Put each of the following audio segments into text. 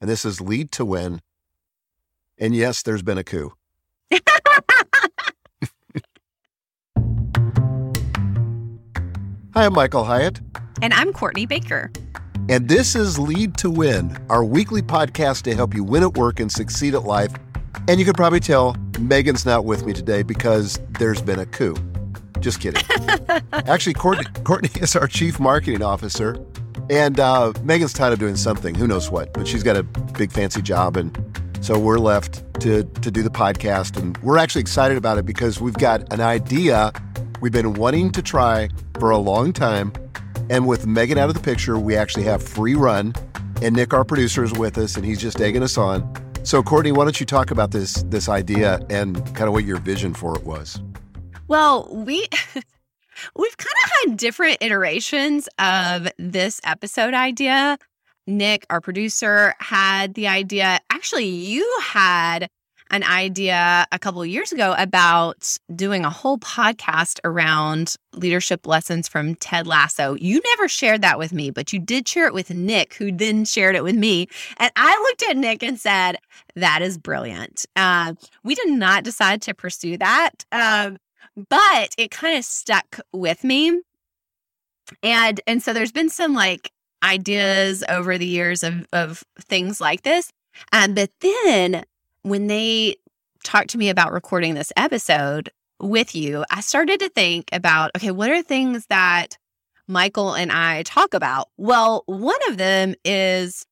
and this is Lead to Win. And yes, there's been a coup. Hi, I'm Michael Hyatt. And I'm Courtney Baker. And this is Lead to Win, our weekly podcast to help you win at work and succeed at life. And you could probably tell Megan's not with me today because there's been a coup. Just kidding. Actually, Courtney, Courtney is our chief marketing officer. And uh, Megan's tired of doing something, who knows what, but she's got a big fancy job. And so we're left to, to do the podcast. And we're actually excited about it because we've got an idea we've been wanting to try for a long time. And with Megan out of the picture, we actually have free run. And Nick, our producer, is with us, and he's just egging us on. So, Courtney, why don't you talk about this this idea and kind of what your vision for it was? Well, we we've kind of had different iterations of this episode idea. Nick, our producer, had the idea. Actually, you had an idea a couple years ago about doing a whole podcast around leadership lessons from Ted Lasso. You never shared that with me, but you did share it with Nick, who then shared it with me. And I looked at Nick and said, That is brilliant. Uh, we did not decide to pursue that, um, but it kind of stuck with me. And and so there's been some like ideas over the years of of things like this. Um, but then when they talked to me about recording this episode with you, I started to think about okay, what are things that Michael and I talk about? Well, one of them is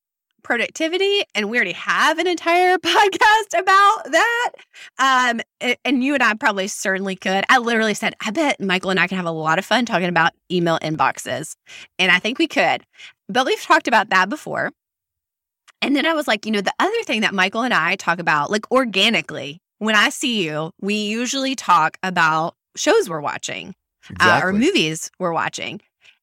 productivity, and we already have an entire podcast about that. Um, and you and I probably certainly could. I literally said, I bet Michael and I can have a lot of fun talking about email inboxes, and I think we could. But we've talked about that before. And then I was like, you know, the other thing that Michael and I talk about, like organically, when I see you, we usually talk about shows we're watching exactly. uh, or movies we're watching.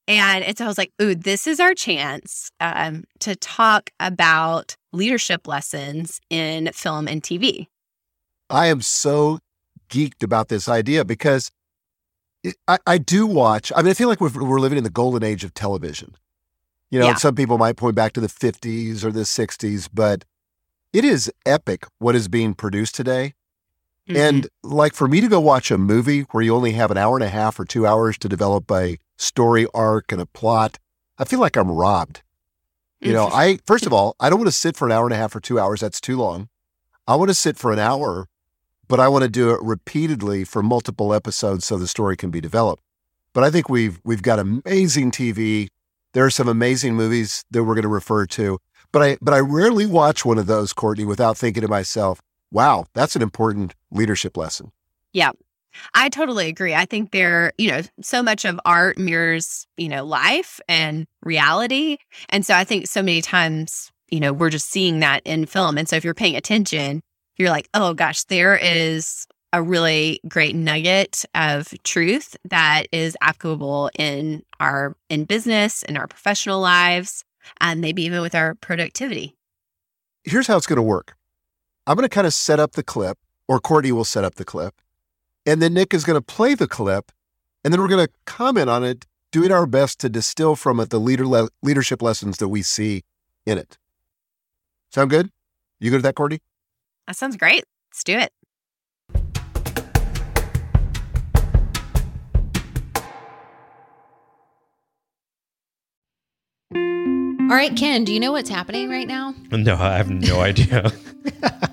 And it's, I was like, ooh, this is our chance um, to talk about leadership lessons in film and TV. I am so geeked about this idea because it, I, I, do watch. I mean, I feel like we're, we're living in the golden age of television. You know, yeah. some people might point back to the 50s or the 60s, but it is epic what is being produced today. Mm-hmm. And like for me to go watch a movie where you only have an hour and a half or two hours to develop a story arc and a plot, I feel like I'm robbed. You know. I, first of all, I don't want to sit for an hour and a half or two hours. That's too long. I want to sit for an hour, but I want to do it repeatedly for multiple episodes so the story can be developed. But I think we've, we've got amazing TV there are some amazing movies that we're going to refer to, but I but I rarely watch one of those, Courtney, without thinking to myself, "Wow, that's an important leadership lesson." Yeah. I totally agree. I think there, you know, so much of art mirrors, you know, life and reality. And so I think so many times, you know, we're just seeing that in film. And so if you're paying attention, you're like, oh gosh, there is a really great nugget of truth that is applicable in our in business in our professional lives and maybe even with our productivity here's how it's going to work i'm going to kind of set up the clip or courtney will set up the clip and then nick is going to play the clip and then we're going to comment on it doing our best to distill from it the leader le- leadership lessons that we see in it. Sound good? You good at that courtney? That sounds great. Let's do it. All right, Ken, do you know what's happening right now? No, I have no idea.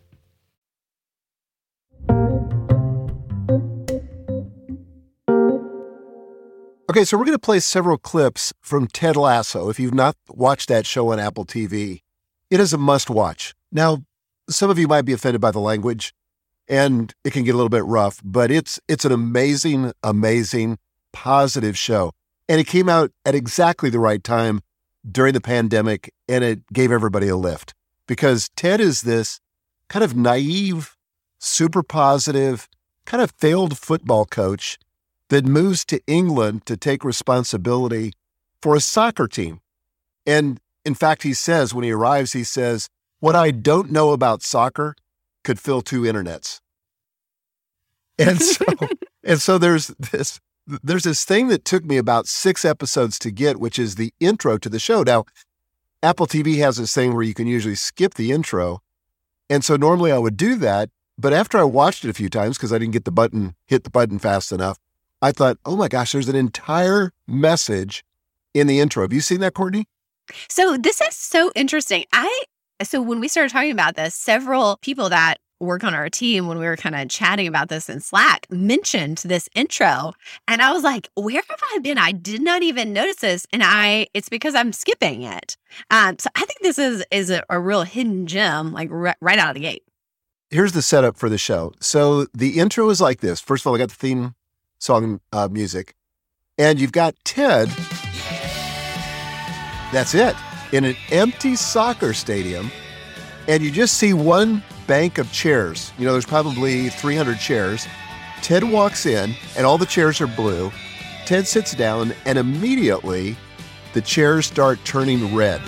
Okay, so we're going to play several clips from Ted Lasso. If you've not watched that show on Apple TV, it is a must watch. Now, some of you might be offended by the language and it can get a little bit rough, but it's it's an amazing amazing positive show. And it came out at exactly the right time during the pandemic and it gave everybody a lift because Ted is this kind of naive, super positive, kind of failed football coach that moves to England to take responsibility for a soccer team. And in fact, he says when he arrives, he says, What I don't know about soccer could fill two internets. And so, and so there's this there's this thing that took me about six episodes to get, which is the intro to the show. Now, Apple TV has this thing where you can usually skip the intro. And so normally I would do that. But after I watched it a few times, because I didn't get the button, hit the button fast enough, I thought, oh my gosh, there's an entire message in the intro. Have you seen that, Courtney? So this is so interesting. I so when we started talking about this, several people that work on our team when we were kind of chatting about this in Slack mentioned this intro and I was like, where have I been? I did not even notice this and I it's because I'm skipping it. Um so I think this is is a, a real hidden gem like ri- right out of the gate. Here's the setup for the show. So the intro is like this. First of all, I got the theme song uh, music, and you've got Ted. That's it in an empty soccer stadium, and you just see one bank of chairs. You know, there's probably 300 chairs. Ted walks in, and all the chairs are blue. Ted sits down, and immediately the chairs start turning red.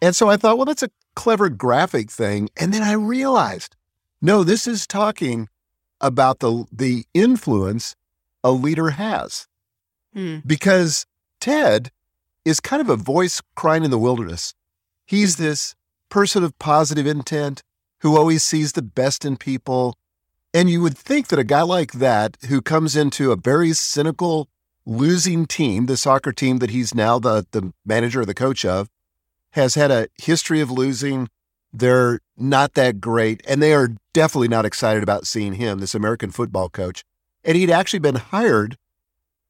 And so I thought, well, that's a clever graphic thing. And then I realized, no, this is talking about the the influence a leader has. Hmm. Because Ted is kind of a voice crying in the wilderness. He's this person of positive intent who always sees the best in people. And you would think that a guy like that, who comes into a very cynical, losing team, the soccer team that he's now the, the manager or the coach of, has had a history of losing. They're not that great, and they are definitely not excited about seeing him, this American football coach. And he'd actually been hired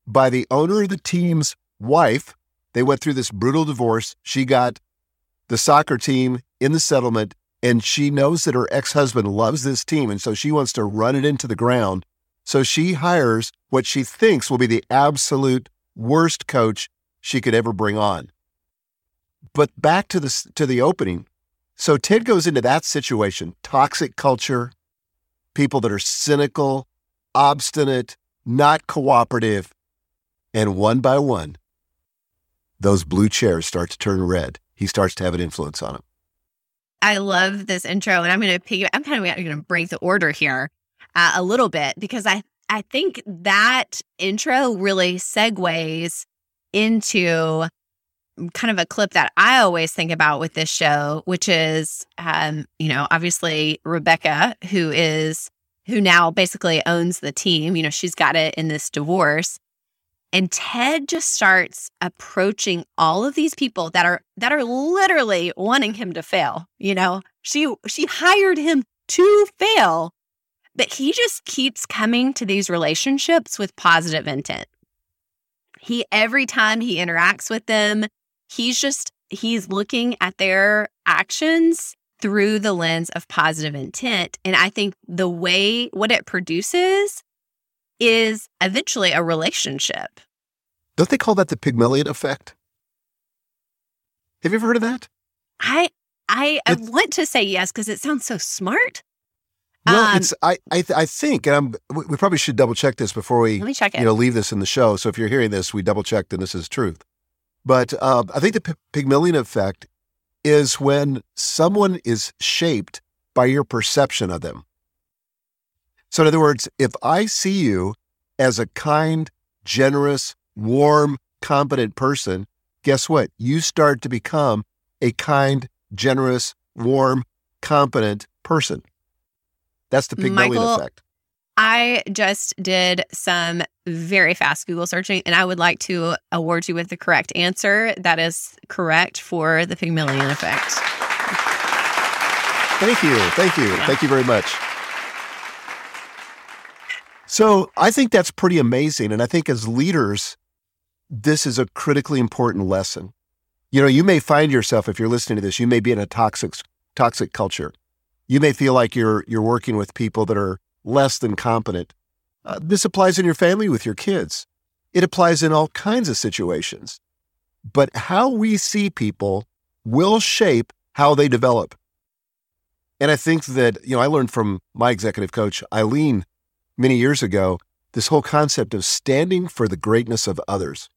by the owner of the team's wife. They went through this brutal divorce. She got the soccer team in the settlement, and she knows that her ex husband loves this team. And so she wants to run it into the ground. So she hires what she thinks will be the absolute worst coach she could ever bring on. But back to the to the opening. So Ted goes into that situation, toxic culture, people that are cynical, obstinate, not cooperative, and one by one, those blue chairs start to turn red. He starts to have an influence on them. I love this intro, and I'm going to pick. I'm kind of going to break the order here uh, a little bit because I I think that intro really segues into kind of a clip that I always think about with this show, which is, um, you know, obviously Rebecca, who is who now basically owns the team. You know, she's got it in this divorce, and Ted just starts approaching all of these people that are that are literally wanting him to fail. You know, she she hired him to fail, but he just keeps coming to these relationships with positive intent. He every time he interacts with them, he's just he's looking at their actions through the lens of positive intent and i think the way what it produces is eventually a relationship. Don't they call that the Pygmalion effect? Have you ever heard of that? I I, I want to say yes because it sounds so smart. Well, Um, it's I I, th- I think, and I'm, we probably should double check this before we Let me check it. you know leave this in the show. So if you're hearing this, we double checked, and this is truth. But uh, I think the P- Pygmalion effect is when someone is shaped by your perception of them. So in other words, if I see you as a kind, generous, warm, competent person, guess what? You start to become a kind, generous, warm, competent person. That's the Pygmalion Michael, effect. I just did some very fast Google searching, and I would like to award you with the correct answer. That is correct for the Pygmalion effect. Thank you. Thank you. Yeah. Thank you very much. So I think that's pretty amazing. And I think as leaders, this is a critically important lesson. You know, you may find yourself, if you're listening to this, you may be in a toxic, toxic culture. You may feel like you're, you're working with people that are less than competent. Uh, this applies in your family with your kids. It applies in all kinds of situations. But how we see people will shape how they develop. And I think that, you know, I learned from my executive coach, Eileen, many years ago, this whole concept of standing for the greatness of others.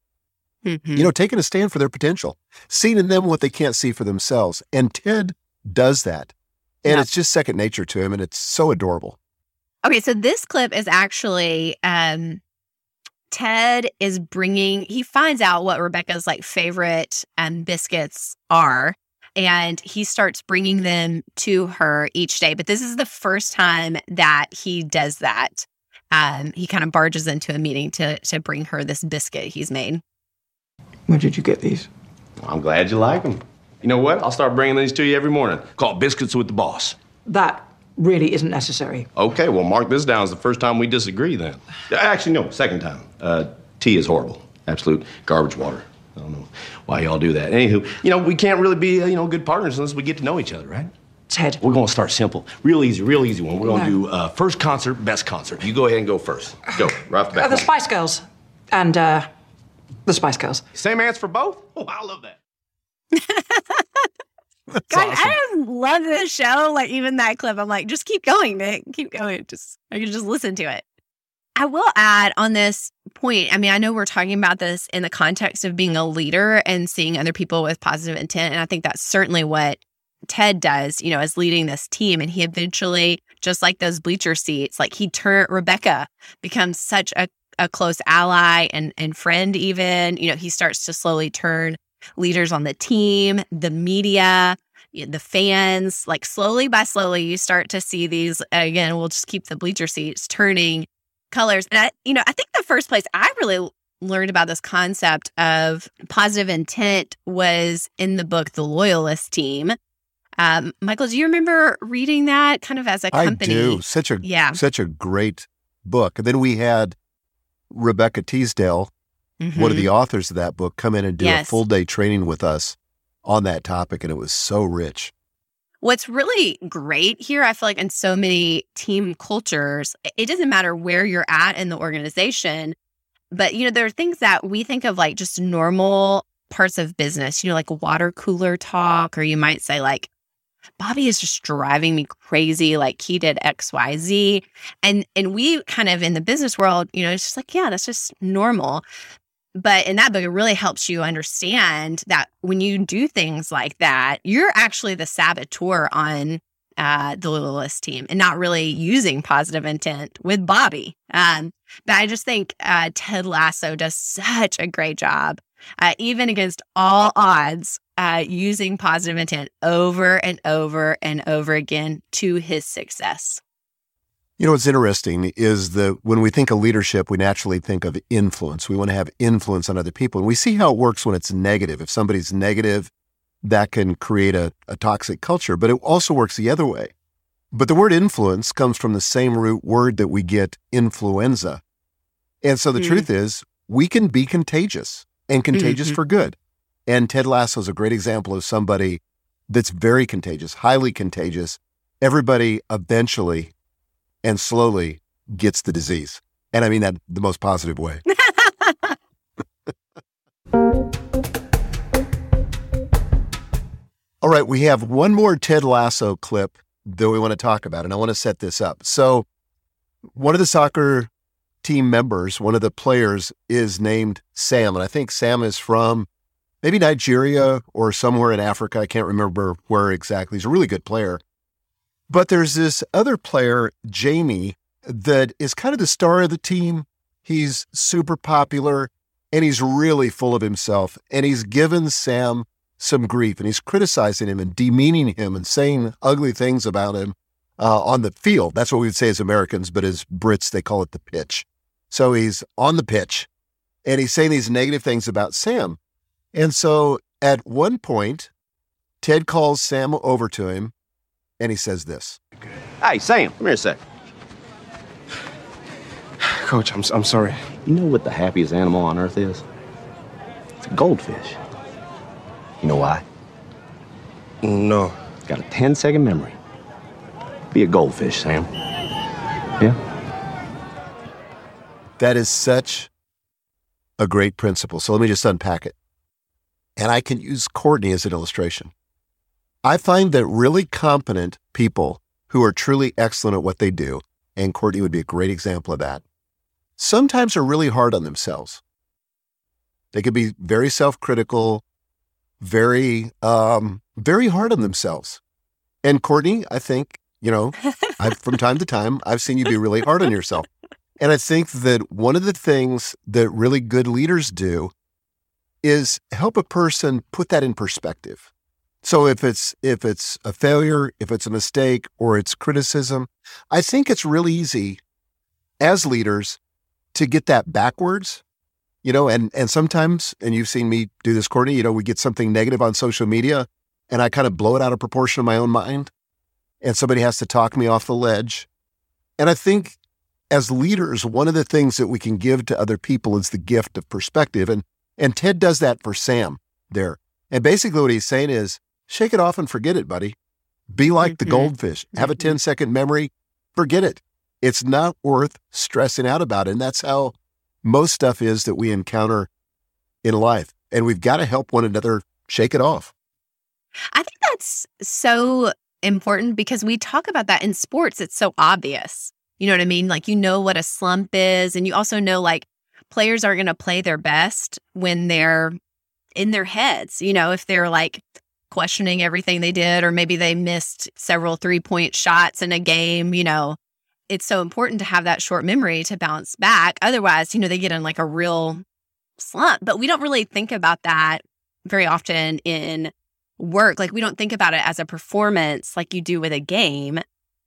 Mhm. You know, taking a stand for their potential, seeing in them what they can't see for themselves. And Ted does that. And Yeah. it's just second nature to him. And it's so adorable. Okay, so this clip is actually um, Ted is bringing. He finds out what Rebecca's like favorite um, biscuits are, and he starts bringing them to her each day. But this is the first time that he does that. Um, he kind of barges into a meeting to to bring her this biscuit he's made. Where did you get these? I'm glad you like them. You know what? I'll start bringing these to you every morning. Called Biscuits with the Boss. That really isn't necessary. Okay, well, mark this down as the first time we disagree then. Actually, no, second time. Uh, tea is horrible. Absolute garbage water. I don't know why y'all do that. Anywho, you know, we can't really be, uh, you know, good partners unless we get to know each other, right? Ted, We're gonna start simple. Real easy, real easy one. We're gonna No. do uh, first concert, best concert. You go ahead and go first. Go, right off the uh, bat. the Spice Girls and uh, the Spice Girls. Same answer for both? Oh, I love that. Guys, awesome. I just love this show. Like even that clip, I'm like, just keep going, Nick. Keep going. Just I can just listen to it. I will add on this point. I mean, I know we're talking about this in the context of being a leader and seeing other people with positive intent. And I think that's certainly what Ted does, you know, as leading this team. And he eventually, just like those bleacher seats, like he turned Rebecca becomes such a, a close ally and and friend, even. You know, he starts to slowly turn leaders on the team, the media, the fans. Like slowly by slowly, you start to see these. Again, we'll just keep the bleacher seats turning colors. And I, you know, I think the first place I really learned about this concept of positive intent was in the book The Loyalist Team. Um, Michael, do you remember reading that kind of as a company? do. Such a Yeah. such a great book. And then we had Rebecca Teasdale, one of Mhm. the authors of that book, come in and do a full day training with us on that topic, and it was so rich. What's really great here, I feel like in so many team cultures, it doesn't matter where you're at in the organization, but you know, there are things that we think of like just normal parts of business, you know, like water cooler talk, or you might say like, Bobby is just driving me crazy. Like he did X, Y, Z. And and we kind of in the business world, you know, it's just like, yeah, that's just normal. But in that book, it really helps you understand that when you do things like that, you're actually the saboteur on uh, the Loyalist team and not really using positive intent with Bobby. Um, but I just think uh, Ted Lasso does such a great job, uh, even against all odds, uh, using positive intent over and over and over again to his success. You know what's interesting is that when we think of leadership, we naturally think of influence. We want to have influence on other people. And we see how it works when it's negative. If somebody's negative, that can create a, a toxic culture, but it also works the other way. But the word influence comes from the same root word that we get influenza. And so the Mm. truth is, we can be contagious and contagious Mhm. for good. And Ted Lasso is a great example of somebody that's very contagious, highly contagious. Everybody eventually and slowly gets the disease. And I mean that the most positive way. All right, we have one more Ted Lasso clip that we want to talk about, and I want to set this up. So, one of the soccer team members, one of the players, is named Sam, and I think Sam is from maybe Nigeria or somewhere in Africa. I can't remember where exactly. He's a really good player. But there's this other player, Jamie, that is kind of the star of the team. He's super popular and he's really full of himself. And he's given Sam some grief and he's criticizing him and demeaning him and saying ugly things about him uh, on the field. That's what we would say as Americans, but as Brits, they call it the pitch. So he's on the pitch and he's saying these negative things about Sam. And so at one point, Ted calls Sam over to him and he says this Hey, Sam, come here a sec. Coach, I'm, I'm sorry. You know what the happiest animal on earth is? It's a goldfish. You know why? No. It's got a 10 second memory. Be a goldfish, Sam. Yeah? That is such a great principle. So let me just unpack it. And I can use Courtney as an illustration. I find that really competent people who are truly excellent at what they do, and Courtney would be a great example of that, sometimes are really hard on themselves. They can be very self critical, very, um, very hard on themselves. And Courtney, I think, you know, I've, from time to time, I've seen you be really hard on yourself. And I think that one of the things that really good leaders do is help a person put that in perspective. So if it's if it's a failure, if it's a mistake or it's criticism, I think it's really easy as leaders to get that backwards. You know, and and sometimes, and you've seen me do this, Courtney, you know, we get something negative on social media and I kind of blow it out of proportion in my own mind. And somebody has to talk me off the ledge. And I think as leaders, one of the things that we can give to other people is the gift of perspective. And and Ted does that for Sam there. And basically what he's saying is shake it off and forget it, buddy. Be like the Mhm. goldfish. Have a 10 second memory. Forget it. It's not worth stressing out about it. And that's how most stuff is that we encounter in life. And we've got to help one another shake it off. I think that's so important because we talk about that in sports. It's so obvious. You know what I mean? Like, you know what a slump is. And you also know, like, players are going to play their best when they're in their heads. You know, if they're like questioning everything they did, or maybe they missed several three point shots in a game, you know, it's so important to have that short memory to bounce back. Otherwise, you know, they get in like a real slump. But we don't really think about that very often in work. Like we don't think about it as a performance like you do with a game,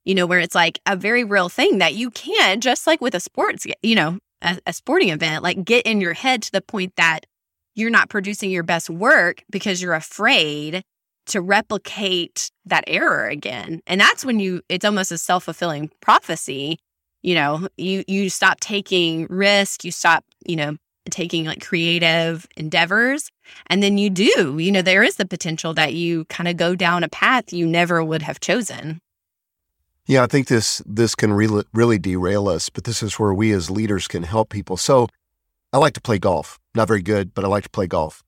you know, where it's like a very real thing that you can, just like with a sports, you know, a, a sporting event, like get in your head to the point that you're not producing your best work because you're afraid to replicate that error again. And that's when you, it's almost a self fulfilling prophecy. You know, you, you stop taking risk, you stop, you know, taking like creative endeavors and then you do you know there is the potential that you kind of go down a path you never would have chosen Yeah, I think this this can really really derail us, but this is where we as leaders can help people. So, I like to play golf. Not very good, but I like to play golf.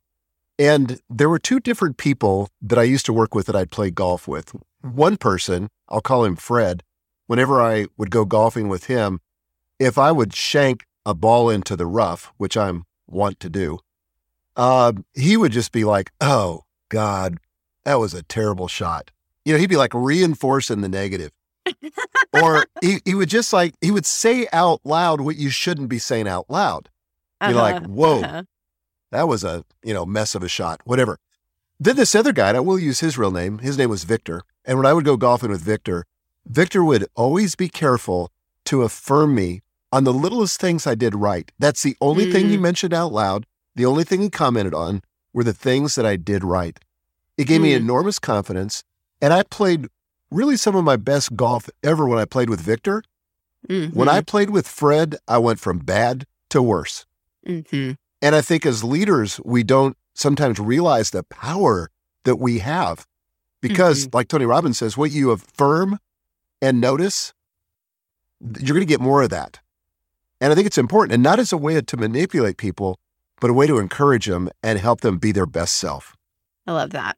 And there were two different people that I used to work with that I'd play golf with. One person, I'll call him Fred. Whenever I would go golfing with him, if I would shank a ball into the rough, which I'm wont to do, uh, he would just be like, "Oh God, that was a terrible shot." You know, he'd be like reinforcing the negative or he, he would just like he would say out loud what you shouldn't be saying out loud Be like, Uh-huh, "Whoa." uh-huh. That was a you know mess of a shot whatever. Then this other guy and i will use his real name his name was victor. And when i would go golfing with victor victor would always be careful to affirm me on the littlest things i did right. That's the only thing he Mm. mentioned out loud. The only thing he commented on were the things that i did right. It gave me Mm. enormous confidence and i played really some of my best golf ever when i played with victor. When Mhm, i played with fred i went from bad to worse. Mhm. And I think as leaders, we don't sometimes realize the power that we have. Because, mm-hmm. like Tony Robbins says, what you affirm and notice, you're going to get more of that. And I think it's important, and not as a way to manipulate people, but a way to encourage them and help them be their best self. I love that.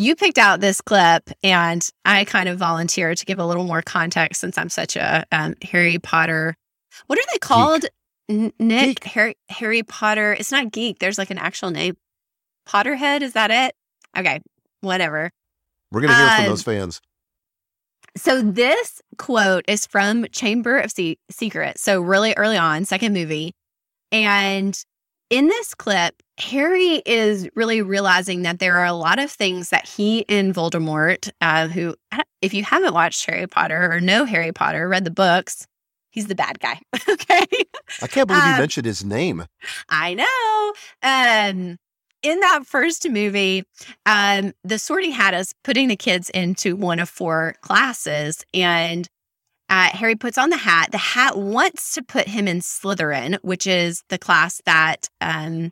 You picked out this clip, and I kind of volunteered to give a little more context since I'm such a um, Harry Potter. What are they called? N- Nick Harry Harry Potter. It's not geek. There's like an actual name. Potterhead. Is that it? Okay, whatever. We're going to hear from Um, those fans. So this quote is from Chamber of Se- Secrets. So really early on, second movie, and in this clip, Harry is really realizing that there are a lot of things that he and Voldemort, uh, who, if you haven't watched Harry Potter or know Harry Potter, read the books, he's the bad guy. okay. I can't believe you um, mentioned his name. I know. Um, in that first movie, um, the sorting hat is putting the kids into one of four classes, and uh, Harry puts on the hat. The hat wants to put him in Slytherin, which is the class that um,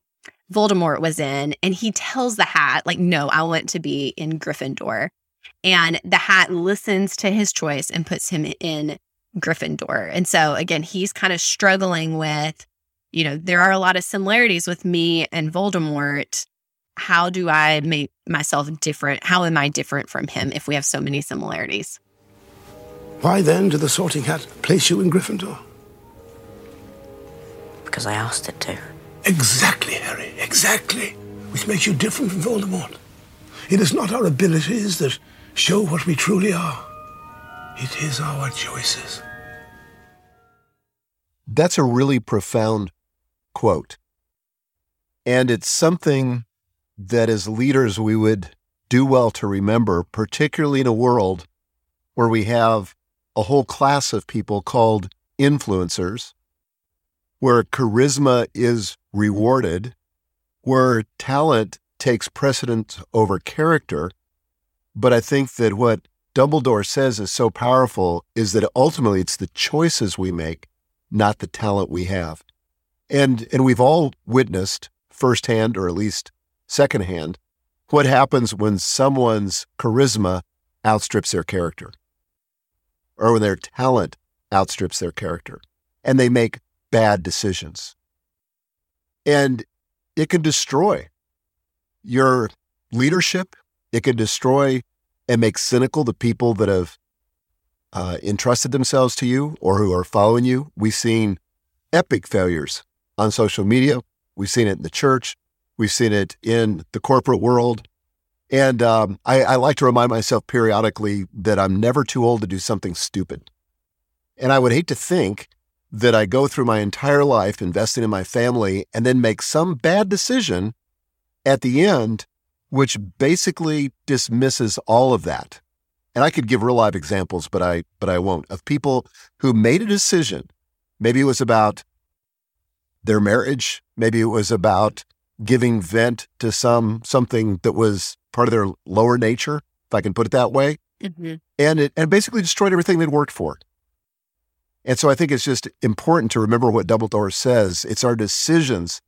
Voldemort was in, and he tells the hat, like, "No, I want to be in Gryffindor." And the hat listens to his choice and puts him in Gryffindor. And so again, he's kind of struggling with you know, there are a lot of similarities with me and Voldemort. How do I make myself different? How am I different from him if we have so many similarities? Why then did the sorting hat place you in Gryffindor? Because I asked it to. Exactly, Harry, exactly. Which makes you different from Voldemort. It is not our abilities that show what we truly are, it is our choices. That's a really profound quote. And it's something that as leaders we would do well to remember, particularly in a world where we have a whole class of people called influencers, where charisma is rewarded, where talent takes precedence over character. But I think that what Dumbledore says is so powerful is that ultimately it's the choices we make not the talent we have. And and we've all witnessed firsthand or at least secondhand what happens when someone's charisma outstrips their character or when their talent outstrips their character and they make bad decisions. And it can destroy your leadership. It can destroy and make cynical the people that have uh, entrusted themselves to you or who are following you. We've seen epic failures on social media. We've seen it in the church. We've seen it in the corporate world. And um, I, I like to remind myself periodically that I'm never too old to do something stupid. And I would hate to think that I go through my entire life investing in my family and then make some bad decision at the end, which basically dismisses all of that. And I could give real life examples, but I but I won't, of people who made a decision. Maybe it was about their marriage, maybe it was about giving vent to some something that was part of their lower nature, if I can put it that way. Mm-hmm. And it and basically destroyed everything they'd worked for. And so I think it's just important to remember what Dumbledore says. It's our decisions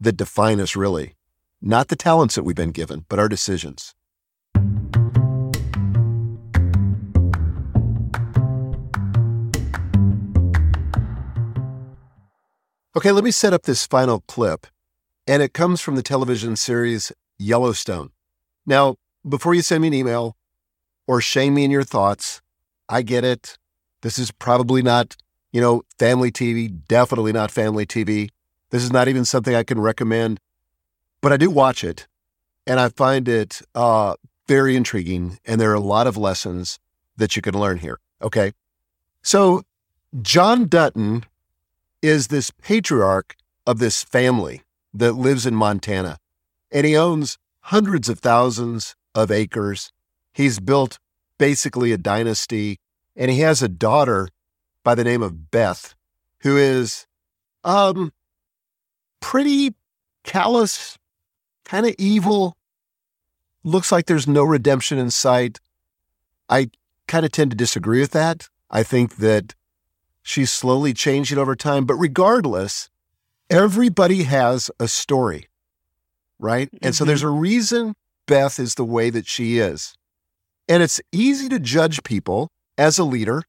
that define us really, not the talents that we've been given, but our decisions. Okay, let me set up this final clip, and it comes from the television series Yellowstone. Now, before you send me an email or shame me in your thoughts, I get it. This is probably not, you know, family TV, definitely not family TV. This is not even something I can recommend, but I do watch it, and I find it uh, very intriguing, and there are a lot of lessons that you can learn here. Okay. So, John Dutton is this patriarch of this family that lives in Montana. And he owns hundreds of thousands of acres. He's built basically a dynasty. And he has a daughter by the name of Beth, who is um pretty callous, kind of evil. Looks like there's no redemption in sight. I kind of tend to disagree with that. I think that She's slowly changing over time. But regardless, everybody has a story, right? Mm-hmm. And so there's mm-hmm. a reason Beth is the way that she is. And it's easy to judge people as a leader,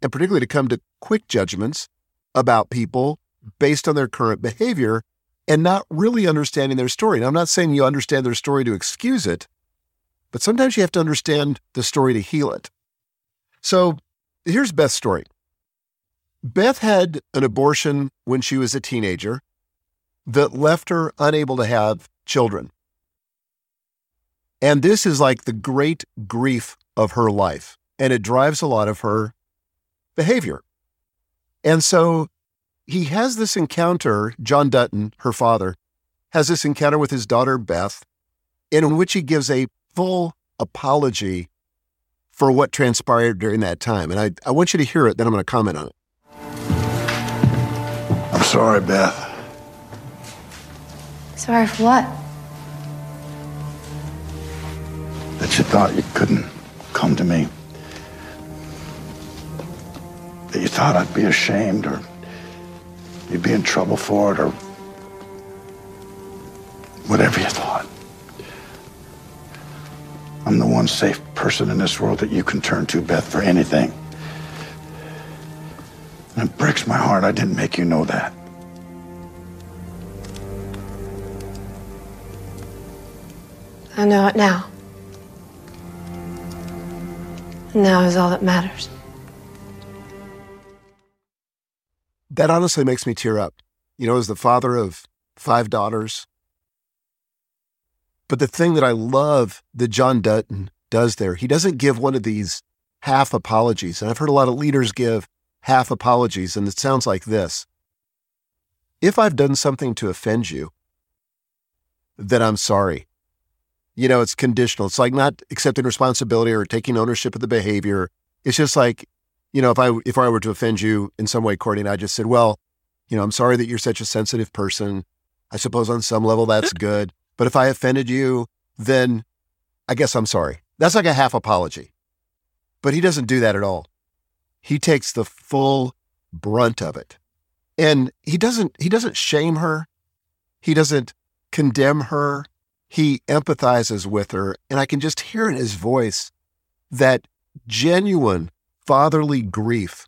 and particularly to come to quick judgments about people based on their current behavior and not really understanding their story. Now, I'm not saying you understand their story to excuse it, but sometimes you have to understand the story to heal it. So here's Beth's story. Beth had an abortion when she was a teenager that left her unable to have children. And this is like the great grief of her life, and it drives a lot of her behavior. And so he has this encounter, John Dutton, her father, has this encounter with his daughter, Beth, in which he gives a full apology for what transpired during that time. And I, I want you to hear it, then I'm going to comment on it. I'm sorry, Beth. Sorry for what? That you thought you couldn't come to me. That you thought I'd be ashamed or you'd be in trouble for it or whatever you thought. I'm the one safe person in this world that you can turn to, Beth, for anything. And it breaks my heart I didn't make you know that. I know it now. And now is all that matters. That honestly makes me tear up. You know, as the father of five daughters. But the thing that I love that John Dutton does there, he doesn't give one of these half apologies. And I've heard a lot of leaders give half apologies, and it sounds like this If I've done something to offend you, then I'm sorry. You know, it's conditional. It's like not accepting responsibility or taking ownership of the behavior. It's just like, you know, if I if I were to offend you in some way, Courtney, and I just said, well, you know, I'm sorry that you're such a sensitive person. I suppose on some level that's good. But if I offended you, then I guess I'm sorry. That's like a half apology. But he doesn't do that at all he takes the full brunt of it. And he doesn't he doesn't shame her. He doesn't condemn her. He empathizes with her, and I can just hear in his voice that genuine fatherly grief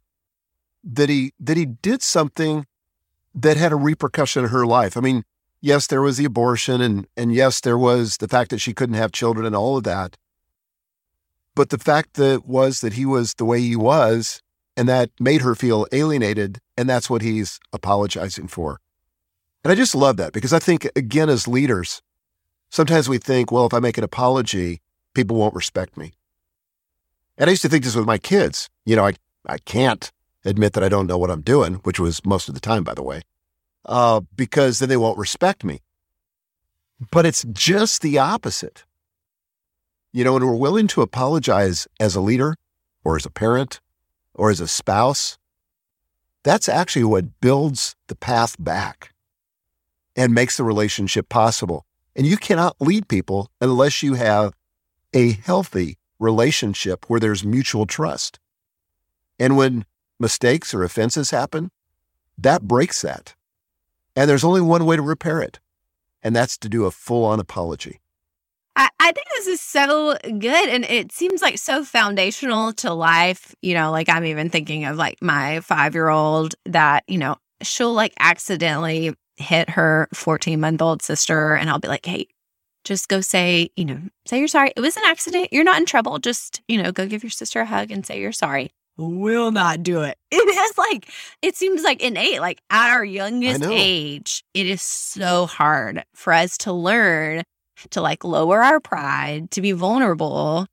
that he that he did something that had a repercussion in her life. I mean, yes, there was the abortion and and yes, there was the fact that she couldn't have children and all of that. But the fact that was that he was the way he was and that made her feel alienated. And that's what he's apologizing for. And I just love that because I think, again, as leaders, sometimes we think, well, if I make an apology, people won't respect me. And I used to think this with my kids. You know, I, I can't admit that I don't know what I'm doing, which was most of the time, by the way, uh, because then they won't respect me. But it's just the opposite. You know, when we're willing to apologize as a leader or as a parent or as a spouse, that's actually what builds the path back and makes the relationship possible. And you cannot lead people unless you have a healthy relationship where there's mutual trust. And when mistakes or offenses happen, that breaks that. And there's only one way to repair it, and that's to do a full on apology. I, I think this is so good. And it seems like so foundational to life. You know, like I'm even thinking of like my five year old that, you know, she'll like accidentally hit her 14 month old sister. And I'll be like, hey, just go say, you know, say you're sorry. It was an accident. You're not in trouble. Just, you know, go give your sister a hug and say you're sorry. Will not do it. It is like, it seems like innate, like at our youngest age, it is so hard for us to learn to like lower our pride, to be vulnerable,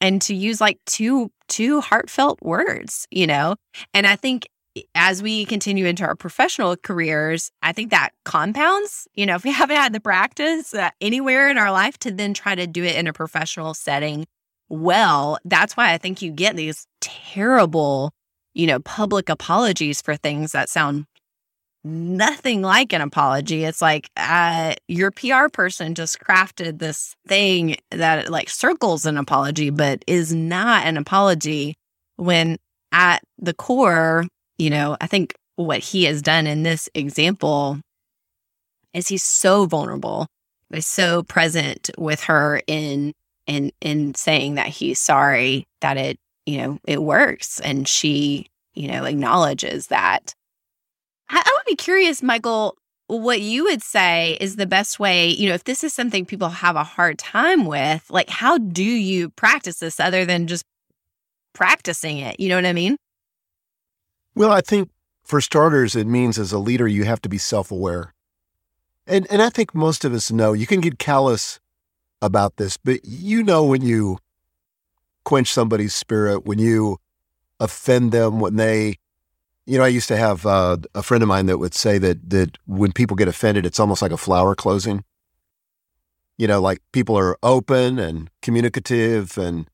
and to use like two two heartfelt words, you know? And I think as we continue into our professional careers, I think that compounds, you know, if we haven't had the practice uh, anywhere in our life to then try to do it in a professional setting well, that's why I think you get these terrible, you know, public apologies for things that sound nothing like an apology. It's like uh, your PR person just crafted this thing that like circles an apology, but is not an apology when at the core, you know, I think what he has done in this example is he's so vulnerable, he's so present with her in in in saying that he's sorry that it, you know, it works. And she, you know, acknowledges that I, I would be curious, Michael, what you would say is the best way, you know, if this is something people have a hard time with, like how do you practice this other than just practicing it? You know what I mean? Well, I think for starters, it means as a leader, you have to be self aware. And, and I think most of us know you can get callous about this, but you know when you quench somebody's spirit, when you offend them, when they you know, I used to have uh, a friend of mine that would say that that when people get offended, it's almost like a flower closing. You know, like people are open and communicative and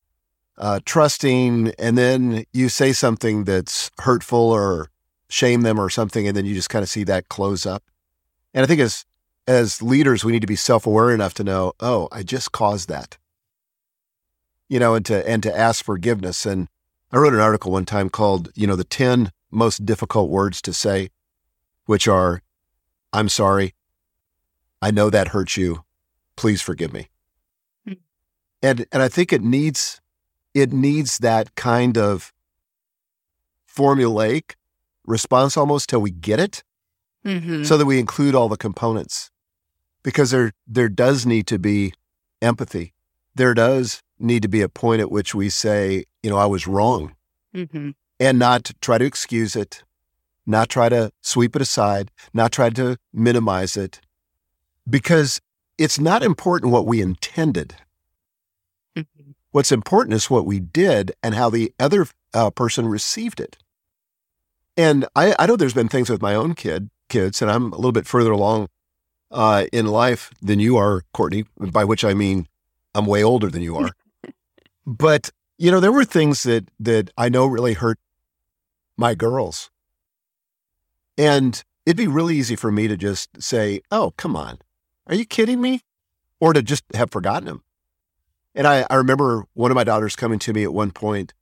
uh, trusting, and then you say something that's hurtful or shame them or something, and then you just kind of see that close up. And I think as as leaders, we need to be self aware enough to know, oh, I just caused that. You know, and to and to ask forgiveness. And I wrote an article one time called, you know, the ten most difficult words to say, which are, I'm sorry. I know that hurt you. Please forgive me. Mm-hmm. And, and I think it needs, it needs that kind of formulaic response almost till we get it mm-hmm. so that we include all the components because there, there does need to be empathy. There does need to be a point at which we say, you know, I was wrong. Mm-hmm and not try to excuse it, not try to sweep it aside, not try to minimize it, because it's not important what we intended. What's important is what we did and how the other uh, person received it. And I, I, know there's been things with my own kid, kids, and I'm a little bit further along uh, in life than you are, Courtney. By which I mean I'm way older than you are. but you know, there were things that that I know really hurt my girls. And it'd be really easy for me to just say, oh, come on. Are you kidding me? Or to just have forgotten them. And I, I remember one of my daughters coming to me at one point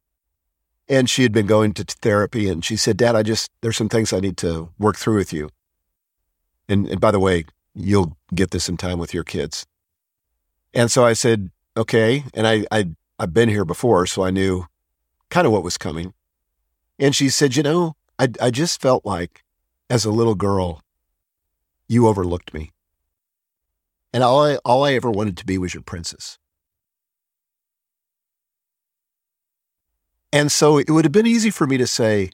and she had been going to therapy and she said, Dad, I just, there's some things I need to work through with you. And, and by the way, you'll get this in time with your kids. And so I said, okay. And I, I, I've been here before, so I knew kind of what was coming. And she said, You know, I, I just felt like as a little girl, you overlooked me. And all I, all I ever wanted to be was your princess. And so it would have been easy for me to say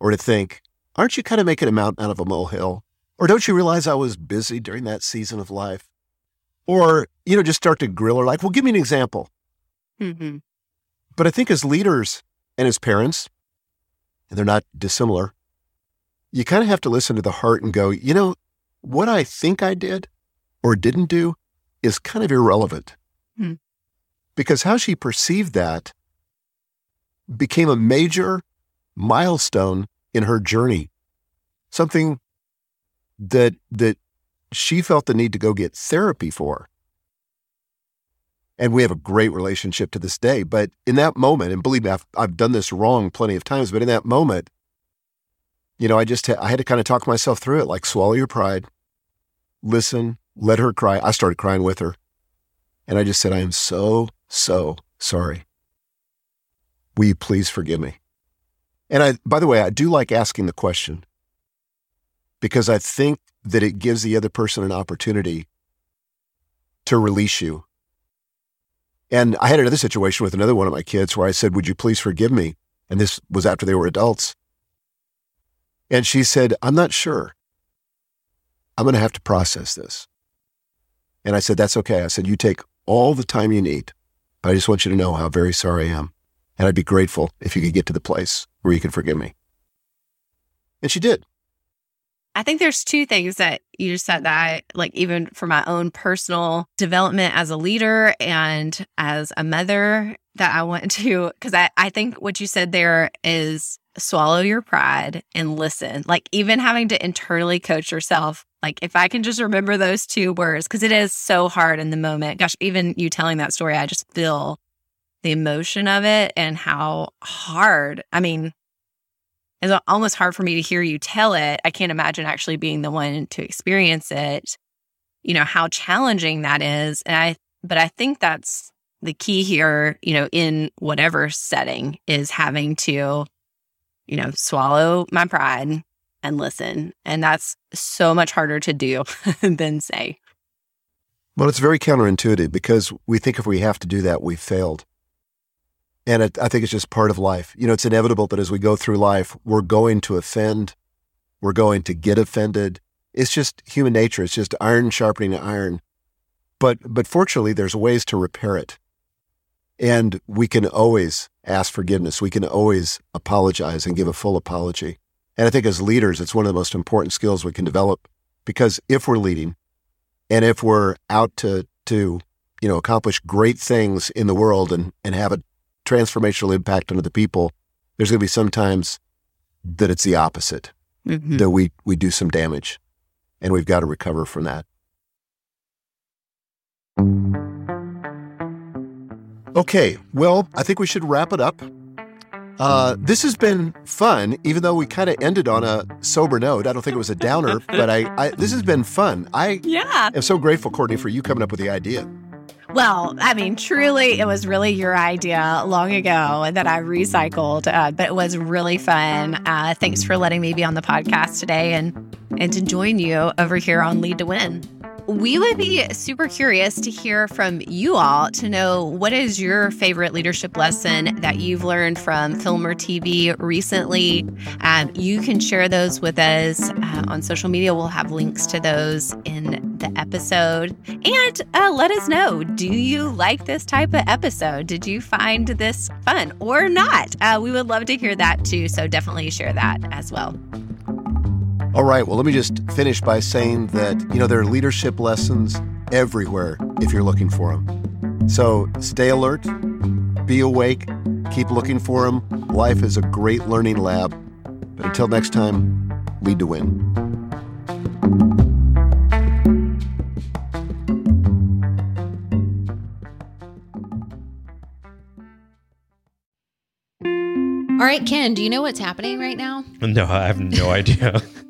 or to think, aren't you kind of making a mountain out of a molehill? Or don't you realize I was busy during that season of life? Or, you know, just start to grill her like, well, give me an example. Mm-hmm. But I think as leaders, and as parents, and they're not dissimilar, you kind of have to listen to the heart and go, you know, what I think I did or didn't do is kind of irrelevant. Hmm. Because how she perceived that became a major milestone in her journey. Something that that she felt the need to go get therapy for. And we have a great relationship to this day. But in that moment, and believe me, I've, I've done this wrong plenty of times, but in that moment, you know, I just ha- I had to kind of talk myself through it, like swallow your pride, listen, let her cry. I started crying with her. And I just said, I am so, so sorry. Will you please forgive me? And I, by the way, I do like asking the question because I think that it gives the other person an opportunity to release you. And I had another situation with another one of my kids where I said, Would you please forgive me? And this was after they were adults. And she said, I'm not sure. I'm going to have to process this. And I said, That's okay. I said, You take all the time you need. but I just want you to know how very sorry I am. And I'd be grateful if you could get to the place where you can forgive me. And she did. I think there's two things that you just said that I like, even for my own personal development as a leader and as a mother, that I want to, because I, I think what you said there is swallow your pride and listen. Like, even having to internally coach yourself, like, if I can just remember those two words, because it is so hard in the moment. Gosh, even you telling that story, I just feel the emotion of it and how hard. I mean, it's almost hard for me to hear you tell it. I can't imagine actually being the one to experience it. You know, how challenging that is. And I, but I think that's the key here, you know, in whatever setting is having to, you know, swallow my pride and listen. And that's so much harder to do than say. Well, it's very counterintuitive because we think if we have to do that, we've failed. And it, I think it's just part of life. You know, it's inevitable that as we go through life, we're going to offend, we're going to get offended. It's just human nature. It's just iron sharpening iron. But but fortunately, there's ways to repair it, and we can always ask forgiveness. We can always apologize and give a full apology. And I think as leaders, it's one of the most important skills we can develop because if we're leading, and if we're out to to you know accomplish great things in the world and and have a transformational impact on other people, there's going to be sometimes that it's the opposite, Mm-hmm. that we, we do some damage and we've got to recover from that. Okay, well, I think we should wrap it up. Uh, this has been fun, even though we kind of ended on a sober note. I don't think it was a downer, but I, I this has been fun. I Yeah. am so grateful, Courtney, for you coming up with the idea. Well, I mean, truly, it was really your idea long ago that I recycled, uh, but it was really fun. Uh, thanks for letting me be on the podcast today and and to join you over here on Lead to Win. We would be super curious to hear from you all to know what is your favorite leadership lesson that you've learned from film or TV recently. Um, you can share those with us uh, on social media. We'll have links to those in the episode. And uh, let us know do you like this type of episode? Did you find this fun or not? Uh, we would love to hear that too. So definitely share that as well. All right, well, let me just finish by saying that, you know, there are leadership lessons everywhere if you're looking for them. So stay alert, be awake, keep looking for them. Life is a great learning lab. But until next time, lead to win. All right, Ken, do you know what's happening right now? No, I have no idea.